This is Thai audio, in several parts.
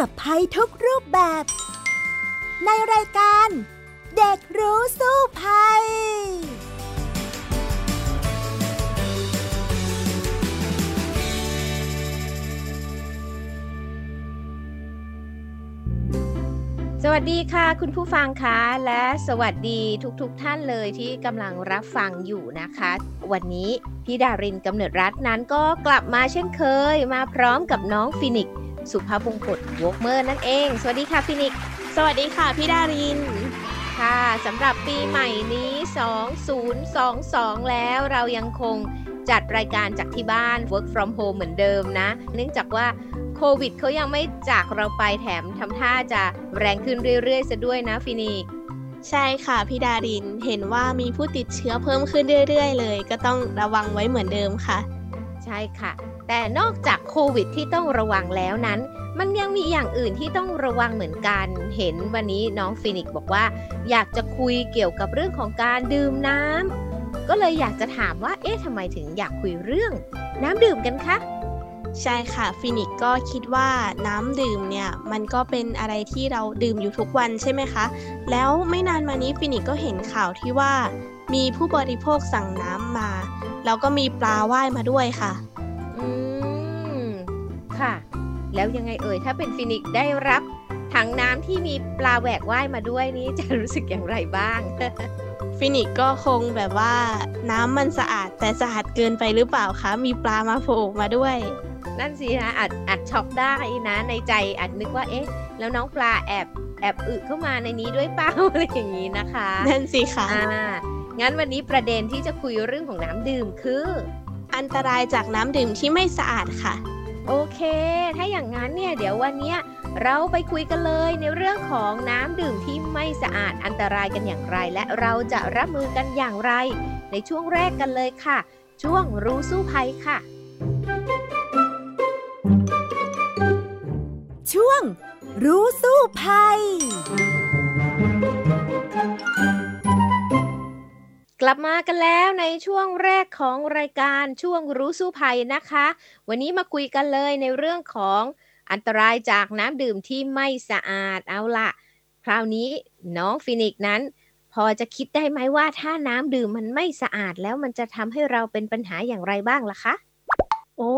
กับภัยทุกรูปแบบ ในรายการ เด็กรู้สู้ภัยสวัสดีค่ะ คุณผู้ฟังคะและสวัสดีทุกๆทท่านเลยที่กำลังรับฟังอยู่นะคะ วันนี้พี่ดารินกำเนิดรัตนั้นก็กลับมาเช่นเคย มาพร้อมกับน้องฟินิก สุภาพบงกตวกเมอร์นั่นเอง สวัสดีค่ะฟินิก สวัสดีค่ะพี่ดาริน ค่ะสำหรับปีใหม่นี้ 2022 แล้วเรายังคงจัดรายการจากที่บ้าน work from home เหมือนเดิมนะ เนื่องจากว่าโควิดเขายังไม่จากเราไปแถมทำท่าจะแรงขึ้นเรื่อยๆซะด้วยนะฟินิกใช่ค่ะพี่ดารินเห็นว่ามีผู้ติดเชื้อเพิ่มขึ้นเรื่อยๆ เลย ก็ต้องระวังไว้เหมือนเดิมค่ะ ใช่ค่ะ แต่นอกจากโควิดที่ต้องระวังแล้วนั้น มันยังมีอย่างอื่นที่ต้องระวังเหมือนกัน เห็นวันนี้น้องฟินิกบอกว่า อยากจะคุยเกี่ยวกับเรื่องของการดื่มน้ำก็เลยอยากจะถามว่า เอ๊ะทำไมถึงอยากคุยเรื่อง น้ำดื่มกันคะใช่ค่ะฟินิกก็คิดว่าน้ำดื่มเนี่ยมันก็เป็นอะไรที่เราดื่มอยู่ทุกวันใช่ไหมคะ แล้วไม่นานมานี้ฟินิกก็เห็นข่าวที่ว่า มีผู้บริโภคสั่งน้ำมา แล้วก็มีปลาว่ายมาด้วยค่ะ ค่ะ แล้วยังไงเอ่ยถ้าเป็นฟินิกได้รับถังน้ำที่มีปลาแหวกว่ายมาด้วยนี้จะรู้สึกอย่างไรบ้าง ฟินิกก็คงแบบว่าน้ำมันสะอาดแต่สะอาดเกินไปหรือเปล่าคะ มีปลามาโผล่มาด้วย นั่นสิฮะอาจอาจช็อกได้นะในใจอาจนึกว่าเอ๊ะ แล้วน้องปลาแอบแอบอึเข้ามาในนี้ด้วยเปล่าอะไรอย่างนี้นะคะ นั่นสิค่ะอ่างั้นวันนี้ประเด็นที่จะคุยเรื่องของน้ำดื่มคือ อันตรายจากน้ำดื่มที่ไม่สะอาดค่ะ โอเค ถ้าอย่างนั้นเนี่ยเดี๋ยววันนี้เราไปคุยกันเลยในเรื่องของน้ำดื่มที่ไม่สะอาดอันตรายกันอย่างไร และเราจะรับมือกันอย่างไร ในช่วงแรกกันเลยค่ะ ช่วงรู้สู้ภัยค่ะ ช่วงรู้สู้ภัย กลับมากันแล้วในช่วงแรกของรายการช่วงรู้สู้ภัยนะคะ วันนี้มาคุยกันเลยในเรื่องของอันตรายจากน้ำดื่มที่ไม่สะอาดเอาละคราวนี้น้องฟินิกนั้น พอจะคิดได้ไหมว่าถ้าน้ำดื่มมันไม่สะอาดแล้วมันจะทำให้เราเป็นปัญหาอย่างไรบ้างล่ะคะ โอ้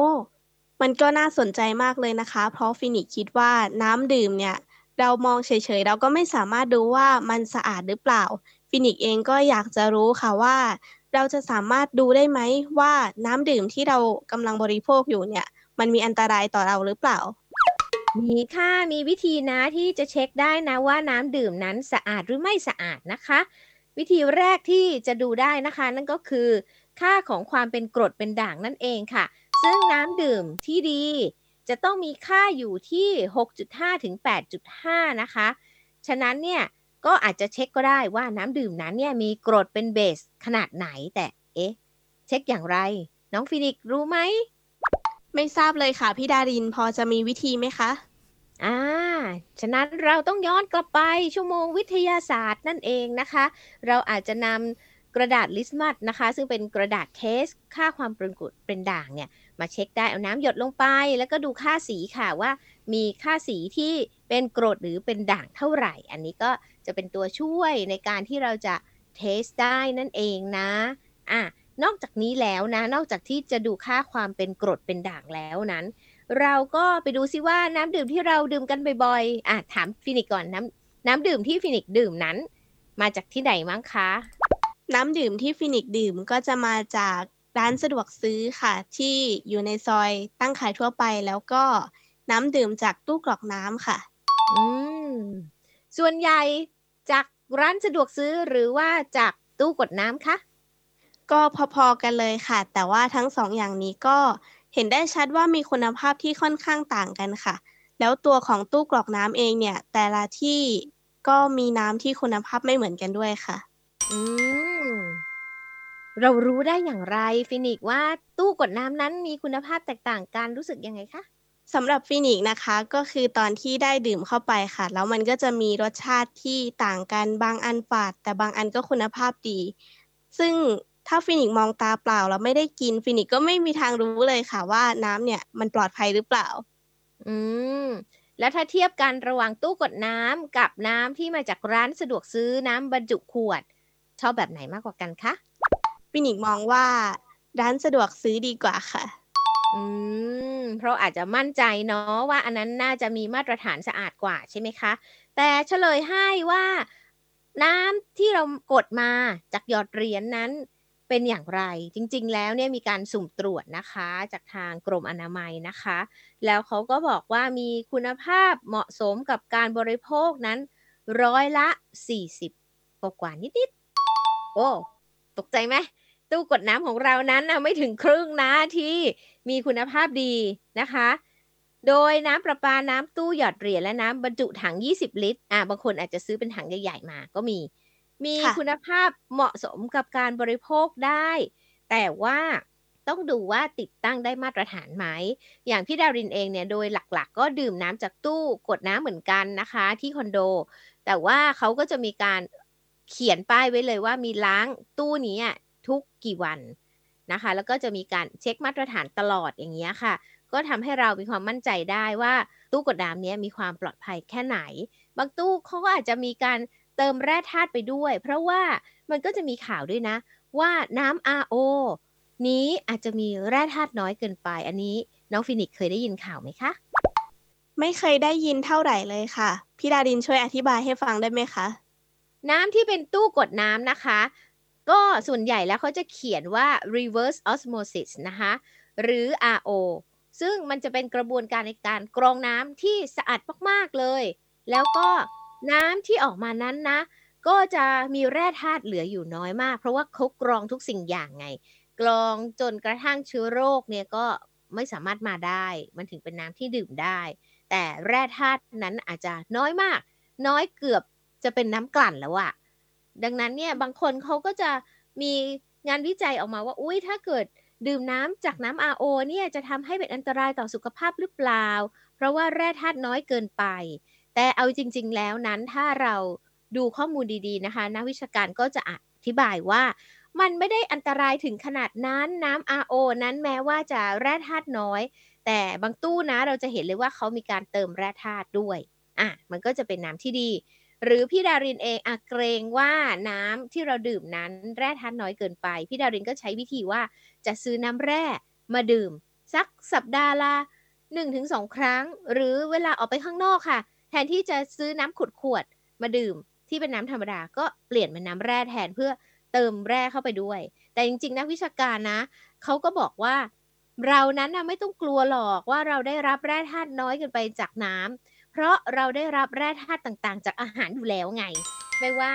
มันก็น่าสนใจมากเลยนะคะ เพราะฟินิกคิดว่าน้ำดื่มเนี่ย เรามองเฉยๆ เราก็ไม่สามารถดูว่ามันสะอาดหรือเปล่า ฟินิกเองก็อยากจะรู้ค่ะว่าเราจะสามารถดูได้ไหมว่าน้ำดื่มที่เรากำลังบริโภคอยู่เนี่ย มันมีอันตรายต่อเราหรือเปล่า มีค่ะมีวิธีนะที่จะเช็คได้นะว่าน้ำดื่มนั้นสะอาดหรือไม่สะอาดนะคะ วิธีแรกที่จะดูได้นะคะ นั่นก็คือ ค่าของความเป็นกรดเป็นด่างนั่นเองค่ะ ซึ่งน้ำดื่มที่ดี จะต้องมีค่าอยู่ที่ 6.5 ถึง 8.5 นะคะ ฉะนั้นเนี่ย ก็อาจจะเช็คก็ได้ว่าน้ำดื่มนั้นเนี่ยมีกรดเป็นเบสขนาดไหนแต่เอ๊ะ เช็คอย่างไร น้องฟินิกรู้ไหม ไม่ทราบเลยค่ะ พี่ดารินพอจะมีวิธีไหมคะ อ่า ฉะนั้นเราต้องย้อนกลับไปชั่วโมงวิทยาศาสตร์นั่นเองนะคะ เราอาจจะนำกระดาษลิสมัสนะคะ ซึ่งเป็นกระดาษเทส ค่าความเป็นกรดเป็นด่างเนี่ยมาเช็คได้เอาน้ำหยดลงไป แล้วก็ดูค่าสีค่ะว่า มีค่าสีที่ เป็นกรดหรือเป็นด่างเท่าไหร่ อันนี้ก็จะเป็นตัวช่วยในการที่เราจะเทสได้นั่นเองนะอะนอกจากนี้แล้วนะ นอกจากที่จะดูค่าความเป็นกรดเป็นด่างแล้วนั้น เราก็ไปดูซิว่าน้ำดื่มที่เราดื่มกันบ่อยๆอะถามฟินิกก่อนน้ำน้ำดื่มที่ฟินิกดื่มนั้น มาจากที่ไหนบ้างคะ น้ำดื่มที่ฟินิกดื่มก็จะมาจากร้านสะดวกซื้อค่ะ ที่อยู่ในซอยตั้งขายทั่วไปแล้วก็น้ำดื่มจากตู้กรอกน้ำค่ะ อืม ส่วนใหญ่จากร้านสะดวกซื้อหรือว่าจากตู้กดน้ำคะก็พอๆกันเลยค่ะ แต่ว่าทั้งสองอย่างนี้ก็เห็นได้ชัดว่ามีคุณภาพที่ค่อนข้างต่างกันค่ะ แล้วตัวของตู้กรอกน้ำเองเนี่ย แต่ละที่ก็มีน้ำที่คุณภาพไม่เหมือนกันด้วยค่ะ อืม เรารู้ได้อย่างไรฟินิกว่าตู้กดน้ำนั้นมีคุณภาพแตกต่างกันรู้สึกยังไงคะ สำหรับฟินิกนะคะก็คือตอนที่ได้ดื่มเข้าไปค่ะ แล้วมันก็จะมีรสชาติที่ต่างกันบางอันฝาด แต่บางอันก็คุณภาพดี ซึ่งถ้าฟินิกมองตาเปล่าแล้วไม่ได้กินฟินิกก็ไม่มีทางรู้เลยค่ะว่าน้ำเนี่ยมันปลอดภัยหรือเปล่า อืมแล้วถ้าเทียบกันระหว่างตู้กดน้ำกับน้ำที่มาจากร้านสะดวกซื้อน้ำบรรจุขวด ชอบแบบไหนมากกว่ากันคะฟินิกมองว่าร้านสะดวกซื้อดีกว่าค่ะ อืม เพราะอาจจะมั่นใจเนาะว่าอันนั้นน่าจะมีมาตรฐานสะอาดกว่าใช่ไหมคะ แต่เฉลยให้ว่าน้ำที่เรากดมาจากหยอดเหรียญนนั้นเป็นอย่างไร จริงๆ แล้วเนี่ยมีการสุ่มตรวจนะคะ จากทางกรมอนามัยนะคะ แล้วเขาก็บอกว่ามีคุณภาพเหมาะสมกับการบริโภคนั้นร้อยละ 40 กว่ากว่านิดๆ โอ้ ตกใจไหม ตู้กดน้ำของเรานั้นนะไม่ถึงครึ่งนะที่มีคุณภาพดีนะคะ โดยน้ำประปาน้ำตู้หยอดเหรียญและน้ำบรรจุถัง 20 ลิตร อ่าบางคนอาจจะซื้อเป็นถังใหญ่ๆมาก็มี มีค่ะคุณภาพเหมาะสมกับการบริโภคได้ แต่ว่าต้องดูว่าติดตั้งได้มาตรฐานไหม อย่างพี่ดารินเองเนี่ยโดยหลักๆก็ดื่มน้ำจากตู้กดน้ำเหมือนกันนะคะ ที่คอนโด แต่ว่าเขาก็จะมีการเขียนป้ายไว้เลยว่ามีล้างตู้นี้อะ ทุกกี่วันนะคะ แล้วก็จะมีการเช็คมาตรฐานตลอดอย่างเงี้ยค่ะ ก็ทำให้เรามีความมั่นใจได้ว่าตู้กดน้ำเนี้ยมีความปลอดภัยแค่ไหน บางตู้เขาก็อาจจะมีการเติมแร่ธาตุไปด้วย เพราะว่ามันก็จะมีข่าวด้วยนะ ว่าน้ำ RO นี้อาจจะมีแร่ธาตุน้อยเกินไป อันนี้น้องฟินิกซ์เคยได้ยินข่าวไหมคะ ไม่เคยได้ยินเท่าไหร่เลยค่ะ พี่ดารินช่วยอธิบายให้ฟังได้ไหมคะ น้ำที่เป็นตู้กดน้ำนะคะ ก็ส่วนใหญ่แล้วเขาจะเขียนว่า reverse osmosis นะคะหรือ RO ซึ่งมันจะเป็นกระบวนการในการกรองน้ำที่สะอาดมากๆเลย แล้วก็น้ำที่ออกมานั้นนะ ก็จะมีแร่ธาตุเหลืออยู่น้อยมาก เพราะว่าเขากรองทุกสิ่งอย่างไง กรองจนกระทั่งเชื้อโรคเนี่ยก็ไม่สามารถมาได้ มันถึงเป็นน้ำที่ดื่มได้ แต่แร่ธาตุนั้นอาจจะน้อยมาก น้อยเกือบจะเป็นน้ำกลั่นแล้วอะ ดังนั้นเนี่ยบางคนเขาก็จะมีงานวิจัยออกมาว่า อุ้ยถ้าเกิดดื่มน้ำจากน้ำ RO เนี่ยจะทำให้เป็นอันตรายต่อสุขภาพหรือเปล่า เพราะว่าแร่ธาตุน้อยเกินไป แต่เอาจริง ๆ แล้วนั้นถ้าเราดูข้อมูลดีๆนะคะ นักวิชาการก็จะอธิบายว่า มันไม่ได้อันตรายถึงขนาดนั้นน้ำ RO นั้นแม้ว่าจะแร่ธาตุน้อย แต่บางตู้นะเราจะเห็นเลยว่าเขามีการเติมแร่ธาตุด้วยอะมันก็จะเป็นน้ำที่ดี หรือพี่ดารินเองอะเกรงว่าน้ำที่เราดื่มนั้นแร่ธาตุน้อยเกินไป พี่ดารินก็ใช้วิธีว่าจะซื้อน้ำแร่มาดื่ม สักสัปดาห์ละ1-2 ครั้ง หรือเวลาออกไปข้างนอกค่ะ แทนที่จะซื้อน้ำขวดขวดๆมาดื่มที่เป็นน้ำธรรมดาก็เปลี่ยนเป็นน้ำแร่แทนเพื่อเติมแร่เข้าไปด้วย แต่จริงๆนักวิชาการนะเขาก็บอกว่า เรานั้นนะไม่ต้องกลัวหรอกว่าเราได้รับแร่ธาตุน้อยเกินไปจากน้ำ เพราะเราได้รับแร่ธาตุต่างๆ จากอาหารอยู่แล้วไง ไม่ว่า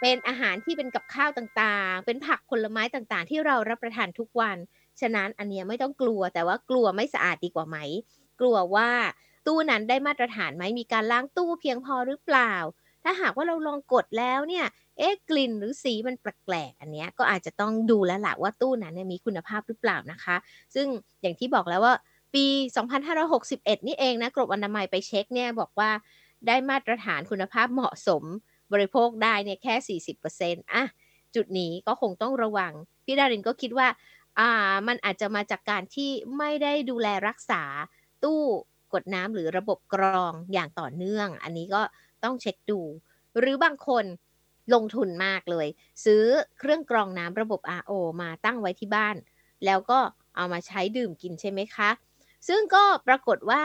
เป็นอาหารที่เป็นกับข้าวต่างๆ เป็นผักผลไม้ต่างๆ ที่เรารับประทานทุกวัน ฉะนั้นอันเนี้ยไม่ต้องกลัวแต่ว่ากลัวไม่สะอาดดีกว่าไหม กลัวว่าตู้นั้นได้มาตรฐานไหมมีการล้างตู้เพียงพอหรือเปล่า ถ้าหากว่าเราลองกดแล้วเนี่ย เอ๊ะกลิ่นหรือสีมันแปลกๆอันเนี้ยก็อาจจะต้องดูแล้วล่ะว่าตู้นั้นเนี่ยมีคุณภาพหรือเปล่านะคะ ซึ่งอย่างที่บอกแล้วว่า ปี 2561 นี่เองนะกรมอนามัยไปเช็คเนี่ยบอกว่าได้มาตรฐานคุณภาพเหมาะสมบริโภคได้เนี่ยแค่ 40%อะจุดนี้ก็คงต้องระวัง พี่ดารินก็คิดว่าอ่ามันอาจจะมาจากการที่ไม่ได้ดูแลรักษาตู้กดน้ำหรือระบบกรองอย่างต่อเนื่อง อันนี้ก็ต้องเช็คดู หรือบางคนลงทุนมากเลย ซื้อเครื่องกรองน้ำระบบ RO มาตั้งไว้ที่บ้าน แล้วก็เอามาใช้ดื่มกินใช่ไหมคะ ซึ่งก็ปรากฏว่า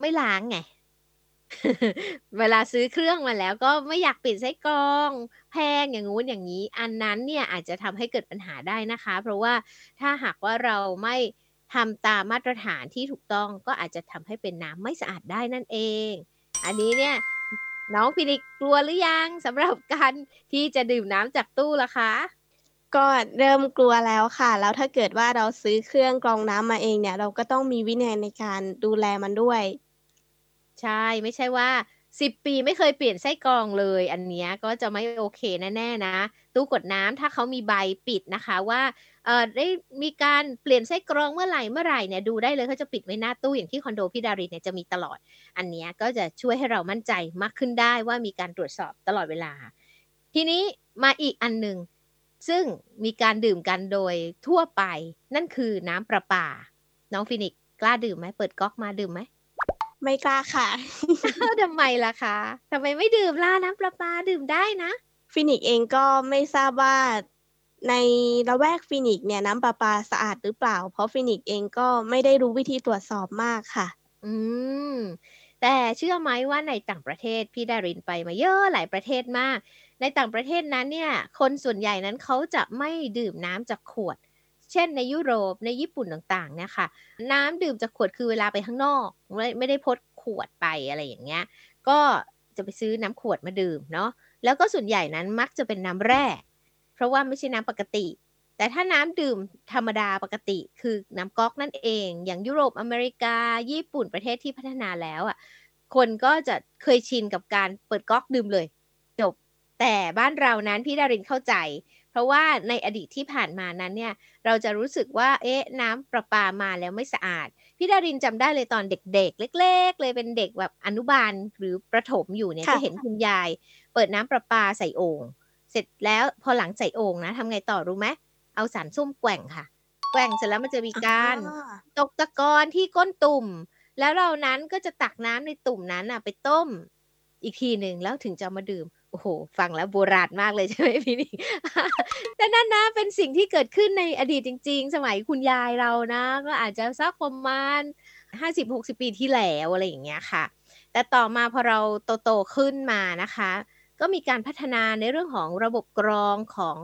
ไม่ล้างไง เวลาซื้อเครื่องมาแล้วก็ไม่อยากปิดไส้กรอง แพงอย่างงู้นอย่างนี้ อันนั้นเนี่ยอาจจะทำให้เกิดปัญหาได้นะคะ เพราะว่าถ้าหากว่าเราไม่ทำตามมาตรฐานที่ถูกต้องก็อาจจะทำให้เป็นน้ำไม่สะอาดได้นั่นเอง อันนี้เนี่ยน้องฟินิกกลัวหรือยังสำหรับการที่จะดื่มน้ำจากตู้ล่ะคะ ก็เริ่มกลัวแล้วค่ะ แล้วถ้าเกิดว่าเราซื้อเครื่องกรองน้ำมาเองเนี่ย เราก็ต้องมีวินัยในการดูแลมันด้วย ใช่ไม่ใช่ว่า10ปีไม่เคยเปลี่ยนไส้กรองเลย อันเนี้ยก็จะไม่โอเคแน่ๆนะ ตู้กดน้ำถ้าเขามีใบปิดนะคะว่าเออได้มีการเปลี่ยนไส้กรองเมื่อไหร่เมื่อไหร่เนี่ยดูได้เลยเขาจะปิดไว้หน้าตู้อย่างที่คอนโดพี่ดารินเนี่ยจะมีตลอด อันเนี้ยก็จะช่วยให้เรามั่นใจมากขึ้นได้ว่ามีการตรวจสอบตลอดเวลา ทีนี้มาอีกอันหนึ่ง ซึ่งมีการดื่มกันโดยทั่วไป นั่นคือน้ำประปา น้องฟินิกซ์กล้าดื่มไหมเปิดก๊อกมาดื่มไหมไม่กล้าค่ะทำไมล่ะคะทำไมไม่ดื่มล่ะน้ำประปาดื่มได้นะ ฟินิกซ์เองก็ไม่ทราบว่าในละแวกฟินิกซ์เนี่ยน้ำประปาสะอาดหรือเปล่า เพราะฟินิกซ์เองก็ไม่ได้รู้วิธีตรวจสอบมากค่ะ อืม แต่เชื่อไหมว่าในต่างประเทศพี่ดารินไปมาเยอะหลายประเทศมาก ในต่างประเทศนั้นเนี่ยคนส่วนใหญ่นั้นเขาจะไม่ดื่มน้ำจากขวด เช่นในยุโรปในญี่ปุ่นต่างๆเนี่ยค่ะ น้ำดื่มจากขวดคือเวลาไปข้างนอก ไม่ไม่ได้พดขวดไปอะไรอย่างเงี้ยก็จะไปซื้อน้ำขวดมาดื่มเนาะแล้วก็ส่วนใหญ่นั้นมักจะเป็นน้ำแร่ เพราะว่าไม่ใช่น้ำปกติ แต่ถ้าน้ำดื่มธรรมดาปกติ คือน้ำก๊อกนั่นเอง อย่างยุโรปอเมริกา ญี่ปุ่นประเทศที่พัฒนาแล้วอะคนก็จะเคยชินกับการเปิดก๊อกดื่มเลย จบ แต่บ้านเรานั้นพี่ดารินเข้าใจ เพราะว่าในอดีตที่ผ่านมานั้นเนี่ยเราจะรู้สึกว่าเอ๊ะน้ำประปามาแล้วไม่สะอาดพี่ดารินจำได้เลยตอนเด็ก ๆ เล็ก ๆ เลยเป็นเด็กแบบอนุบาลหรือประถมอยู่เนี่ยค่ะจะเห็นคุณยาย เปิดน้ำประปาใส่โอ่งเสร็จแล้วพอหลังใส่โอ่งนะทำไงต่อรู้ไหมเอาสารส้มแกว่งค่ะ แกว่งเสร็จแล้วมันจะมีการอ่าตกตะกอนที่ก้นตุ่ม แล้วเรานั้นก็จะตักน้ำในตุ่มนั้นน่ะไปต้ม อีกทีหนึ่งแล้วถึงจะเอามาดื่ม โอ้โห ฟังแล้วโบราณมากเลยใช่ไหมพี่นี่แต่นั่นนะเป็นสิ่งที่เกิดขึ้นในอดีตจริง ๆ สมัยคุณยายเรานะ ก็อาจจะสักประมาณห้าสิบหกสิบปีที่แล้วอะไรอย่างเงี้ยค่ะ แต่ต่อมาพอเราโตๆขึ้นมานะคะ ก็มีการพัฒนาในเรื่องของระบบกรองของ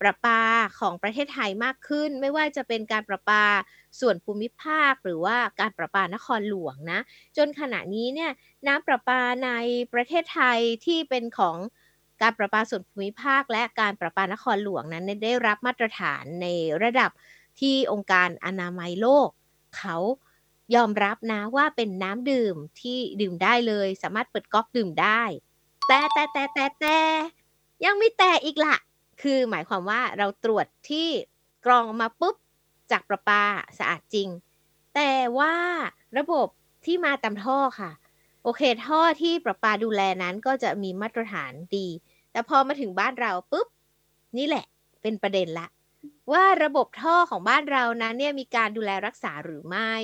ประปาของประเทศไทยมากขึ้น ไม่ว่าจะเป็นการประปา ส่วนภูมิภาคหรือว่าการประปานครหลวงนะ จนขณะนี้เนี่ยน้ำประปาในประเทศไทยที่เป็นของการประปาส่วนภูมิภาค และการประปานครหลวงนั้นได้รับมาตรฐานในระดับที่องค์การอนามัยโลก เขายอมรับนะว่าเป็นน้ำดื่มที่ดื่มได้เลย สามารถเปิดก๊อกดื่มได้ แต่แต่แต่แต่แต่ยังไม่แต่อีกละคือหมายความว่าเราตรวจที่กรองออกมาปุ๊บ จากประปาสะอาดจริง แต่ว่าระบบที่มาตามท่อค่ะ โอเคท่อที่ประปาดูแลนั้นก็จะมีมาตรฐานดี แต่พอมาถึงบ้านเราปุ๊บ นี่แหละเป็นประเด็นละ ว่าระบบท่อของบ้านเรานั้นเนี่ยมีการดูแลรักษาหรือไม่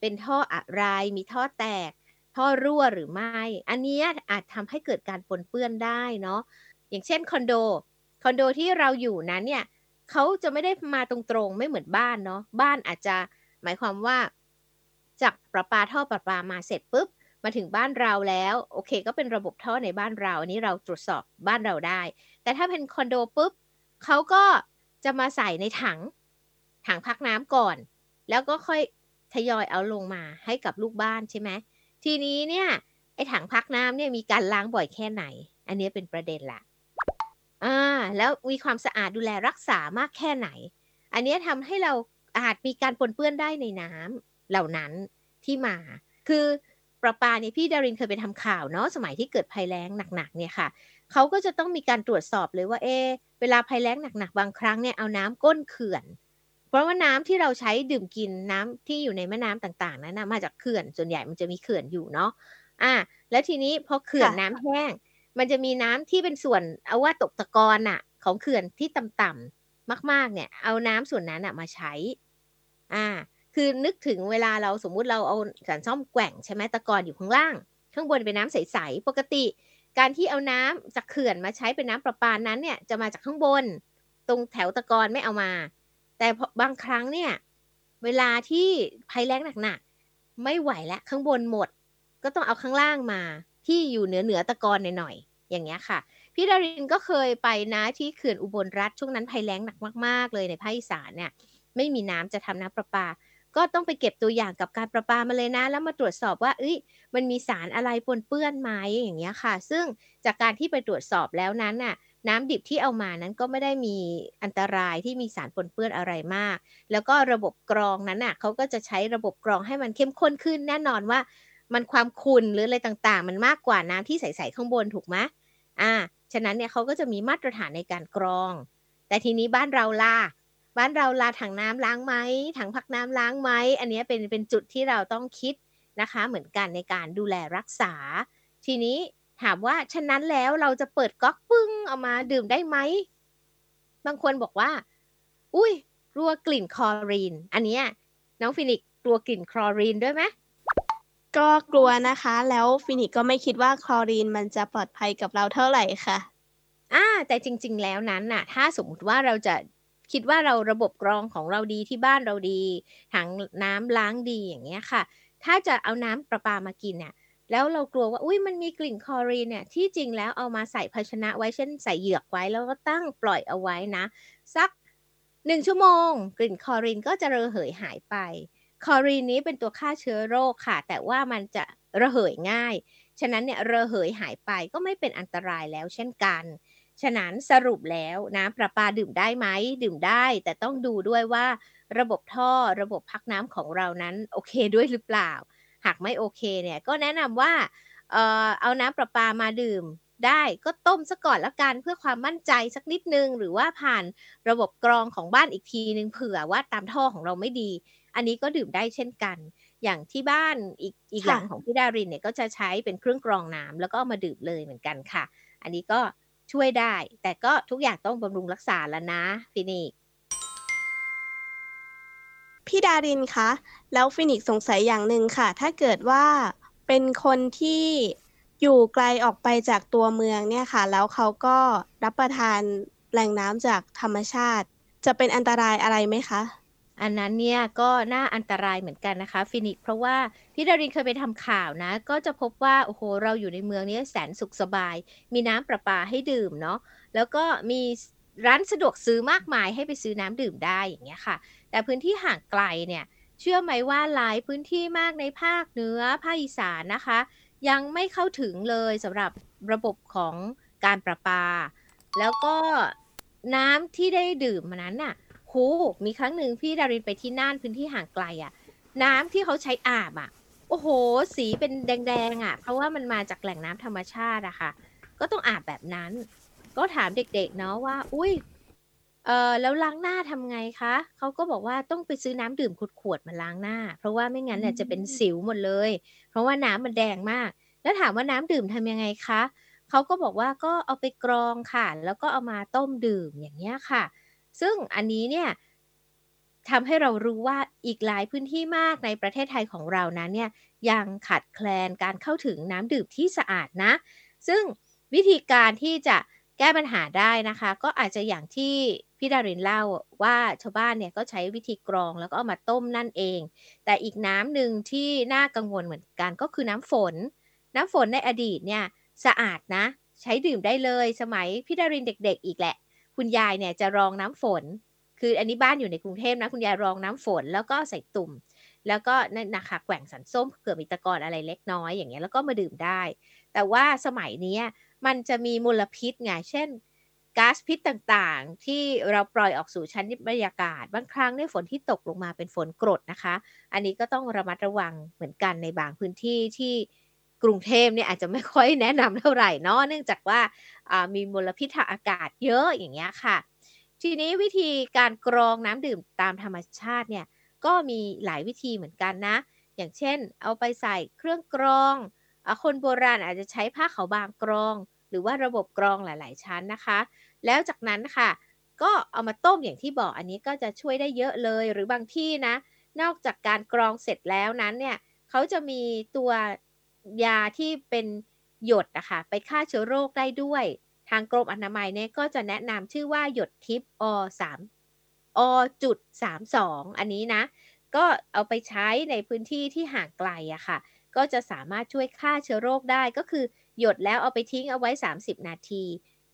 เป็นท่ออะไรมีท่อแตก ท่อรั่วหรือไม่ อันนี้อาจทำให้เกิดการปนเปื้อนได้เนาะอย่างเช่นคอนโดคอนโดที่เราอยู่นั้นเนี่ย เขาจะไม่ได้มาตรงๆ ไม่เหมือนบ้านเนาะบ้านอาจจะหมายความว่า จากประปาท่อประปามาเสร็จปุ๊บมาถึงบ้านเราแล้ว โอเค ก็เป็นระบบท่อในบ้านเรา อันนี้เราตรวจสอบบ้านเราได้ แต่ถ้าเป็นคอนโดปุ๊บเขาก็จะมาใส่ในถัง ถังพักน้ำก่อน แล้วก็ค่อยทยอยเอาลงมาให้กับลูกบ้านใช่ไหมทีนี้เนี่ยไอ้ถังพักน้ำเนี่ยมีการล้างบ่อยแค่ไหน อันนี้เป็นประเด็นละ อ่าแล้วมีความสะอาดดูแลรักษามากแค่ไหน อันนี้ทำให้เราอาจมีการปนเปื้อนได้ในน้ำเหล่านั้นที่มา คือประปาเนี่ยพี่ดารินเคยไปทำข่าวเนาะสมัยที่เกิดภัยแล้งหนักๆเนี่ยค่ะเขาก็จะต้องมีการตรวจสอบเลยว่าเอะเวลาภัยแล้งหนักๆบางครั้งเนี่ยเอาน้ำก้นเขื่อน เพราะว่าน้ำที่เราใช้ดื่มกินน้ำที่อยู่ในแม่น้ำต่างๆนั้นนะมาจากเขื่อนส่วนใหญ่มันจะมีเขื่อนอยู่เนาะอ่า แล้วทีนี้พอเขื่อนค่ะน้ำแห้ง มันจะมีน้ำที่เป็นส่วนเอาว่าตกตะกอนน่ะของเขื่อนที่ต่ำๆมาก ๆ เนี่ย เอาน้ำส่วนนั้นน่ะมาใช้ อ่า คือนึกถึงเวลาเราสมมุติเราเอาสารซ่อมแกว่งใช่ไหมตะกอนอยู่ข้างล่าง ข้างบนเป็นน้ำใสๆปกติ การที่เอาน้ำจากเขื่อนมาใช้เป็นน้ำประปานั้นเนี่ยจะมาจากข้างบน ตรงแถวตะกอนไม่เอามา แต่บางครั้งเนี่ย เวลาที่ภัยแล้งหนักๆไม่ไหวแล้วข้างบนหมด ก็ต้องเอาข้างล่างมา ที่อยู่เหนือเหนือตะกอนหน่อยๆอย่างเงี้ยค่ะ พี่ดารินก็เคยไปนะที่เขื่อนอุบลรัฐช่วงนั้นภัยแล้งหนักมาก ๆ เลยในภาคอีสานเนี่ยไม่มีน้ำจะทำน้ำประปา ก็ต้องไปเก็บตัวอย่างกับการประปามาเลยนะ แล้วมาตรวจสอบว่าเอ้ยมันมีสารอะไรปนเปื้อนไหมอย่างเงี้ยค่ะ ซึ่งจากการที่ไปตรวจสอบแล้วนั้นน่ะน้ำดิบที่เอามานั้นก็ไม่ได้มีอันตรายที่มีสารปนเปื้อนอะไรมาก แล้วก็ระบบกรองนั้นน่ะเขาก็จะใช้ระบบกรองให้มันเข้มข้นขึ้น แน่นอนว่า มันความขุ่นหรืออะไรต่างๆ มันมากกว่าน้ำที่ใสๆข้างบนถูกไหมอ่า ฉะนั้นเนี่ยเขาก็จะมีมาตรฐานในการกรอง แต่ทีนี้บ้านเราล่ะบ้านเราล่ะถังน้ำล้างไหมถังพักน้ำล้างไหมอันนี้เป็นเป็นจุดที่เราต้องคิดนะคะ เหมือนกันในการดูแลรักษา ทีนี้ถามว่าฉะนั้นแล้วเราจะเปิดก๊อกปึ้งเอามาดื่มได้ไหมบางคนบอกว่า อุ้ยกลัวกลิ่นคลอรีน อันนี้น้องฟินิกซ์กลัวกลิ่นคลอรีนด้วยไหม ก็กลัวนะคะ แล้วฟินิกก็ไม่คิดว่าคลอรีนมันจะปลอดภัยกับเราเท่าไหร่ค่ะอ่าแต่จริง ๆ แล้วนั้นน่ะ ถ้าสมมติว่าเราจะคิดว่าเราระบบกรองของเราดีที่บ้านเราดีถังน้ำล้างดีอย่างเงี้ยค่ะ ถ้าจะเอาน้ำประปามากินเนี่ยแล้วเรากลัวว่าอุ้ยมันมีกลิ่นคลอรีนเนี่ยที่จริงแล้วเอามาใส่ภาชนะไว้เช่นใส่เหยือกไว้แล้วก็ตั้งปล่อยเอาไว้นะ สักหนึ่งชั่วโมง กลิ่นคลอรีนก็จะระเหยหายไป คอรีนนี้เป็นตัวฆ่าเชื้อโรคค่ะ แต่ว่ามันจะระเหยง่าย ฉะนั้นเนี่ยระเหยหายไปก็ไม่เป็นอันตรายแล้วเช่นกัน ฉะนั้นสรุปแล้วน้ำประปาดื่มได้ไหมดื่มได้ แต่ต้องดูด้วยว่าระบบท่อระบบพักน้ำของเรานั้นโอเคด้วยหรือเปล่า หากไม่โอเคเนี่ยก็แนะนำว่าเออเอาน้ำประปามาดื่มได้ก็ต้มซะก่อนล้วกันเพื่อความมั่นใจสักนิดนึง หรือว่าผ่านระบบกรองของบ้านอีกทีนึงเผื่อว่าตามท่อของเราไม่ดี อันนี้ก็ดื่มได้เช่นกัน อย่างที่บ้านอีกอีกหลังของพี่ดารินเนี่ยก็จะใช้เป็นเครื่องกรองน้ำแล้วก็เอามาดื่มเลยเหมือนกันค่ะ อันนี้ก็ช่วยได้ แต่ก็ทุกอย่างต้องบำรุงรักษาแล้วนะฟินิกพี่ดารินคะแล้วฟินิกซ์สงสัยอย่างหนึ่งค่ะ ถ้าเกิดว่าเป็นคนที่อยู่ไกลออกไปจากตัวเมืองเนี่ยค่ะ แล้วเขาก็รับประทานแหล่งน้ำจากธรรมชาติ จะเป็นอันตรายอะไรไหมคะ อันนั้นเนี่ยก็น่าอันตรายเหมือนกันนะคะฟินิกเพราะว่าพี่ดารินเคยไปทำข่าวนะ ก็จะพบว่าโอ้โหเราอยู่ในเมืองนี้แสนสุขสบาย มีน้ำประปาให้ดื่มเนาะแล้วก็มีร้านสะดวกซื้อมากมายให้ไปซื้อน้ำดื่มได้อย่างเงี้ยค่ะ แต่พื้นที่ห่างไกลเนี่ยเชื่อไหมว่าหลายพื้นที่มากในภาคเหนือภาคอีสานนะคะ ยังไม่เข้าถึงเลยสำหรับระบบของการประปา แล้วก็น้ำที่ได้ดื่มมานั้นน่ะ หมีครั้งหนึ่งพี่ดารินไปที่น่านพื้นที่ห่างไกลอะ่ะ น้ำที่เขาใช้อาบอะ่ะ โอ้โห สีเป็นแดงๆอะ่ะ เพราะว่ามันมาจากแหล่งน้ำธรรมชาติอะค่ะ ก็ต้องอาบแบบนั้น ก็ถามเด็กๆเนาะว่า อุ้ยเออแล้วล้างหน้าทำไงคะเขาก็บอกว่าต้องไปซื้อน้ำดื่มขวดๆมาล้างหน้า เพราะว่าไม่งั้นเนี่ยจะเป็นสิวหมดเลย เพราะว่าน้ำมันแดงมาก แล้วถามว่าน้ำดื่มทำยังไงคะเขาก็บอกว่าก็เอาไปกรองค่ะ แล้วก็เอามาต้มดื่มอย่างเงี้ยค่ะ ซึ่งอันนี้เนี่ยทำให้เรารู้ว่าอีกหลายพื้นที่มากในประเทศไทยของเรานั้นเนี่ยยังขาดแคลนการเข้าถึงน้ำดื่มที่สะอาดนะ ซึ่งวิธีการที่จะแก้ปัญหาได้นะคะ ก็อาจจะอย่างที่พี่ดารินเล่าว่าชาวบ้านเนี่ยก็ใช้วิธีกรองแล้วก็เอามาต้มนั่นเอง แต่อีกน้ำหนึ่งที่น่ากังวลเหมือนกันก็คือน้ำฝน น้ำฝนในอดีตเนี่ยสะอาดนะ ใช้ดื่มได้เลยสมัยพี่ดารินเด็ก ๆ อีกแหละ คุณยายเนี่ยจะรองน้ำฝน คืออันนี้บ้านอยู่ในกรุงเทพนะ คุณยายรองน้ำฝนแล้วก็ใส่ตุ่ม แล้วก็นั่นนะคะแกว่งสันส้มเกิดมีตะกอนอะไรเล็กน้อยอย่างเงี้ยแล้วก็มาดื่มได้ แต่ว่าสมัยนี้มันจะมีมลพิษไงเช่นก๊าซพิษต่างๆ ที่เราปล่อยออกสู่ชั้นบรรยากาศ บางครั้งเนี่ยฝนที่ตกลงมาเป็นฝนกรดนะคะ อันนี้ก็ต้องระมัดระวังเหมือนกันในบางพื้นที่ที่ กรุงเทพเนี่ยอาจจะไม่ค่อยแนะนำเท่าไหร่เนาะเนื่องจากว่ามีมลพิษทางอากาศเยอะอย่างเงี้ยค่ะ ทีนี้วิธีการกรองน้ำดื่มตามธรรมชาติเนี่ยก็มีหลายวิธีเหมือนกันนะ อย่างเช่น เอาไปใส่เครื่องกรองอคนโบราณอาจจะใช้ผ้าขาวบางกรอง หรือว่าระบบกรองหลาย ๆ ชั้นนะคะ แล้วจากนั้นค่ะ ก็เอามาต้มอย่างที่บอกอันนี้ก็จะช่วยได้เยอะเลยหรือบางที่นะ นอกจากการกรองเสร็จแล้วนั้นเนี่ยเขาจะมีตัว ยาที่เป็นหยดอะคะไปฆ่าเชื้อโรคได้ด้วย ทางกรมอนามัยเนี่ยก็จะแนะนำชื่อว่าหยดทิปอ3อจุด32อันนี้นะ ก็เอาไปใช้ในพื้นที่ที่ห่างไกลอะค่ะ ก็จะสามารถช่วยฆ่าเชื้อโรคได้ก็คือหยดแล้วเอาไปทิ้งเอาไว้ 30 นาที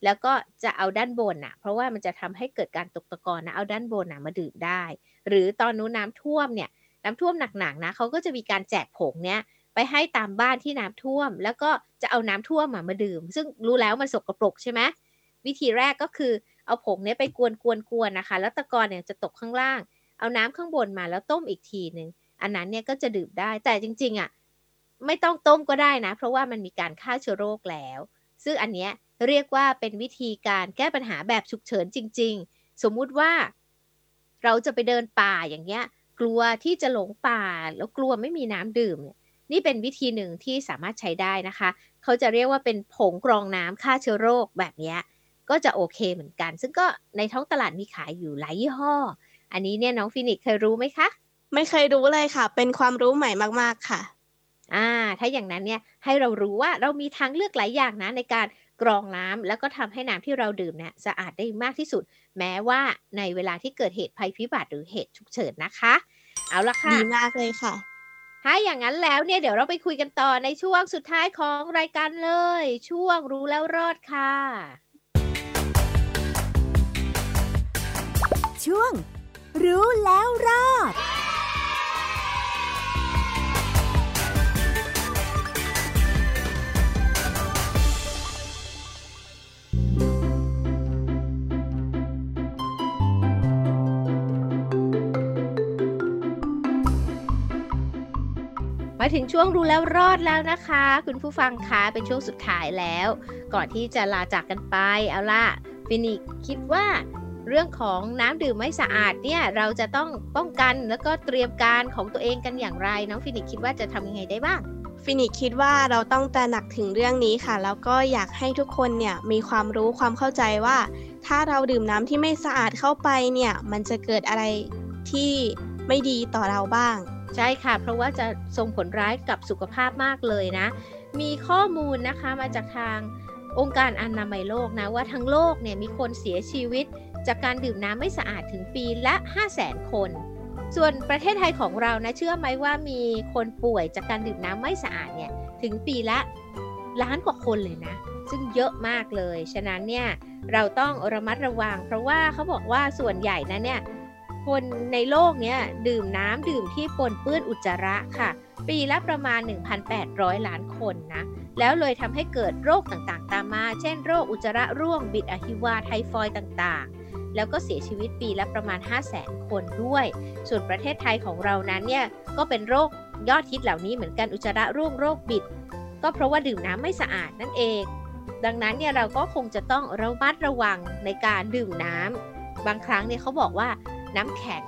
แล้วก็จะเอาด้านบนน่ะเพราะว่ามันจะทำให้เกิดการตกตะกอนนะเอาด้านบนน่ะมาดื่มได้ หรือตอนนู้นน้ำท่วมเนี่ยน้ำท่วมหนักๆนะเขาก็จะมีการแจกผงเนี้ย ไปให้ตามบ้านที่น้ำท่วม แล้วก็จะเอาน้ำท่วมมามาดื่ม ซึ่งรู้แล้วมันสกรปรกใช่ไหมวิธีแรกก็คือเอาผงเนี้ยไปกวนกวนกวนนะคะ แล้วตะกอนเนี่ยจะตกข้างล่าง เอาน้ำข้างบนมาแล้วต้มอีกทีหนึ่งอันนั้นเนี่ยก็จะดื่มได้แต่จริง ๆอะไม่ต้องต้มก็ได้นะ เพราะว่ามันมีการฆ่าเชื้อโรคแล้ว ซึ่งอันเนี้ยเรียกว่าเป็นวิธีการแก้ปัญหาแบบฉุกเฉินจริง ๆ สมมุติว่า เราจะไปเดินป่าอย่างเงี้ย กลัวที่จะหลงป่าแล้วกลัวไม่มีน้ำดื่มเนี่ย นี่เป็นวิธีหนึ่งที่สามารถใช้ได้นะคะ เขาจะเรียกว่าเป็นผงกรองน้ำฆ่าเชื้อโรคแบบนี้ก็จะโอเคเหมือนกัน ซึ่งก็ในท้องตลาดมีขายอยู่หลายยี่ห้อ อันนี้เนี่ยน้องฟินิกเคยรู้ไหมคะ ไม่เคยรู้เลยค่ะ เป็นความรู้ใหม่มากๆค่ะ อ่า ถ้าอย่างนั้นเนี่ยให้เรารู้ว่าเรามีทางเลือกหลายอย่างนะในการกรองน้ำแล้วก็ทำให้น้ำที่เราดื่มเนี่ยสะอาดได้มากที่สุด แม้ว่าในเวลาที่เกิดเหตุภัยพิบัติหรือเหตุฉุกเฉินนะคะ เอาละค่ะ ดีมากเลยค่ะ ถ้าอย่างนั้นแล้วเนี่ยเดี๋ยวเราไปคุยกันต่อในช่วงสุดท้ายของรายการเลย ช่วงรู้แล้วรอดค่ะ ช่วง รู้แล้วรอด มาถึงช่วงรู้แล้วรอดแล้วนะคะ คุณผู้ฟังคะเป็นช่วงสุดท้ายแล้ว ก่อนที่จะลาจากกันไปเอาล่ะฟินิกคิดว่าเรื่องของน้ำดื่มไม่สะอาดเนี่ยเราจะต้องป้องกันแล้วก็เตรียมการของตัวเองกันอย่างไร น้องฟินิกคิดว่าจะทำยังไงได้บ้างฟินิกคิดว่าเราต้องตระหนักถึงเรื่องนี้ค่ะ แล้วก็อยากให้ทุกคนเนี่ยมีความรู้ความเข้าใจว่า ถ้าเราดื่มน้ำที่ไม่สะอาดเข้าไปเนี่ยมันจะเกิดอะไรที่ไม่ดีต่อเราบ้าง ใช่ค่ะ เพราะว่าจะส่งผลร้ายกับสุขภาพมากเลยนะ มีข้อมูลนะคะมาจากทางองค์การอนามัยโลกนะ ว่าทั้งโลกเนี่ยมีคนเสียชีวิต จากการดื่มน้ำไม่สะอาดถึงปีละ 5 0 0 0 0 0 คน ส่วนประเทศไทยของเรานะเชื่อไหมว่ามีคนป่วยจากการดื่มน้ำไม่สะอาดเนี่ยถึงปีละล้านกว่าคนเลยนะ ซึ่งเยอะมากเลย ฉะนั้นเนี่ยเราต้องระมัดระวัง เพราะว่าเขาบอกว่าส่วนใหญ่นะเนี่ย คนในโลกเนี้ยดื่มน้ำดื่มที่ปนเปื้อนอุจจาระค่ะ ปีละประมาณ 1,800 ล้านคนนะ แล้วเลยทำให้เกิดโรคต่างๆ ตามมา เช่นโรคอุจจาระร่วง บิดอะฮิวา ไทฟอยต่างๆ แล้วก็เสียชีวิตปีละประมาณ 500,000 คนด้วย ส่วนประเทศไทยของเรานั้นเนี่ยก็เป็นโรคยอดฮิตเหล่านี้เหมือนกันอุจจาระร่วงโรคบิด ก็เพราะว่าดื่มน้ำไม่สะอาดนั่นเอง ดังนั้นเนี่ยเราก็คงจะต้องระมัดระวังในการดื่มน้ำบางครั้งเนี่ยเขาบอกว่า น้ำแข็ง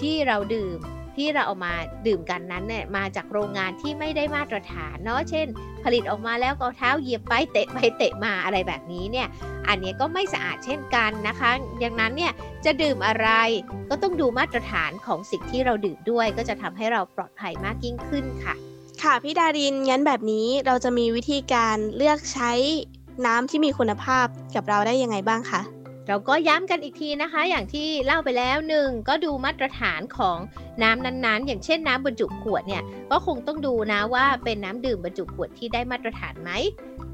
ที่เราดื่มที่เราเอามาดื่มกันนั้นเนี่ยมาจากโรงงานที่ไม่ได้มาตรฐานเนาะเช่น ผลิตออกมาแล้วก็เท้าเหยียบไปเตะไปเตะมาอะไรแบบนี้เนี่ยอันนี้ก็ไม่สะอาดเช่นกันนะคะดังนั้นเนี่ยจะดื่มอะไรก็ต้องดูมาตรฐานของสิ่งที่เราดื่มด้วย ก็จะทำให้เราปลอดภัยมากยิ่งขึ้นค่ะ ค่ะพี่ดารินงั้นแบบนี้เราจะมีวิธีการเลือกใช้น้ำที่มีคุณภาพกับเราได้ยังไงบ้างคะ เราก็ย้ำกันอีกทีนะคะ อย่างที่เล่าไปแล้วหนึ่งก็ดูมาตรฐานของน้ำนั้นๆ อย่างเช่นน้ำบรรจุขวดเนี่ยก็คงต้องดูนะว่าเป็นน้ำดื่มบรรจุขวดที่ได้มาตรฐานไหม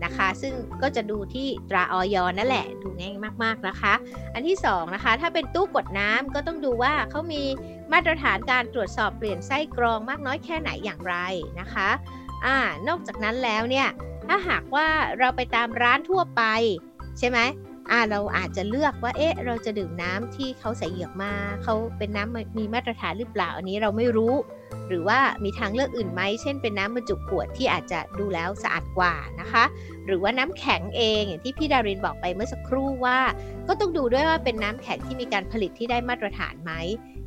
นะคะ ซึ่งก็จะดูที่ตราออยนั่นแหละดูง่ายมากๆนะคะ อันที่2นะคะถ้าเป็นตู้กดน้ำก็ต้องดูว่าเขามีมาตรฐานการตรวจสอบเปลี่ยนไส้กรองมากน้อยแค่ไหนอย่างไรนะคะอ่านอกจากนั้นแล้วเนี่ยถ้าหากว่าเราไปตามร้านทั่วไปใช่ไหม อ่าเราอาจจะเลือกว่าเอ๊ะเราจะดื่มน้ำที่เขาใส่เหยือกมาเขาเป็นน้ำมีมาตรฐานหรือเปล่าอันนี้เราไม่รู้ หรือว่ามีทางเลือกอื่นไหมเช่นเป็นน้ำบรรจุขวดที่อาจจะดูแล้วสะอาดกว่านะคะ หรือว่าน้ำแข็งเองอย่างที่พี่ดารินบอกไปเมื่อสักครู่ว่า ก็ต้องดูด้วยว่าเป็นน้ำแข็งที่มีการผลิตที่ได้มาตรฐานไหม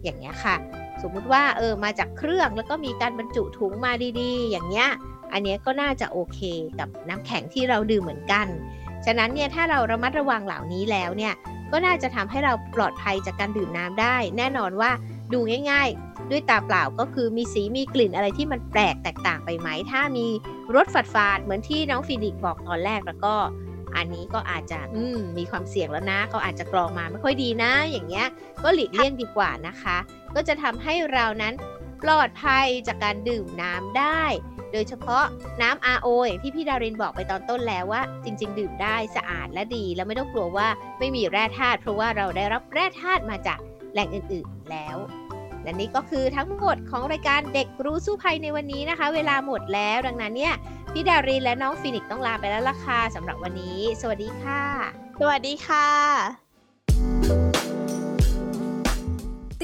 อย่างเงี้ยค่ะ สมมุติว่าเออมาจากเครื่องแล้วก็มีการบรรจุถุงมาดีๆ อย่างเงี้ยอันนี้ก็น่าจะโอเคกับน้ำแข็งที่เราดื่มเหมือนกัน ฉะนั้นเนี่ยถ้าเราระมัดระวังเหล่านี้แล้วเนี่ยก็น่าจะทำให้เราปลอดภัยจากการดื่มน้ำได้ แน่นอนว่าดูง่ายๆ ด้วยตาเปล่าก็คือมีสีมีกลิ่นอะไรที่มันแปลกแตกต่างไปไหม ถ้ามีรสฝาดฝาดๆเหมือนที่น้องฟินิกบอกตอนแรกแล้วก็ อันนี้ก็อาจจะอืมมีความเสี่ยงแล้วนะเขาอาจจะกรองมาไม่ค่อยดีนะ อย่างเงี้ยก็หลีกเลี่ยงดีกว่านะคะ ก็จะทำให้เรานั้น ปลอดภัยจากการดื่มน้ำได้ โดยเฉพาะน้ำ RO อย่างที่พี่ดารินบอกไปตอนต้นแล้วว่า จริง ๆ ดื่มได้สะอาดและดี แล้วไม่ต้องกลัวว่าไม่มีแร่ธาตุเพราะว่าเราได้รับแร่ธาตุมาจากแหล่งอื่น ๆ แล้วและนี่ก็คือทั้งหมดของรายการเด็กรู้สู้ภัยในวันนี้นะคะ เวลาหมดแล้วดังนั้นเนี่ยพี่ดารินและน้องฟินิกต้องลาไปแล้วล่ะค่ะสำหรับวันนี้ สวัสดีค่ะ สวัสดีค่ะ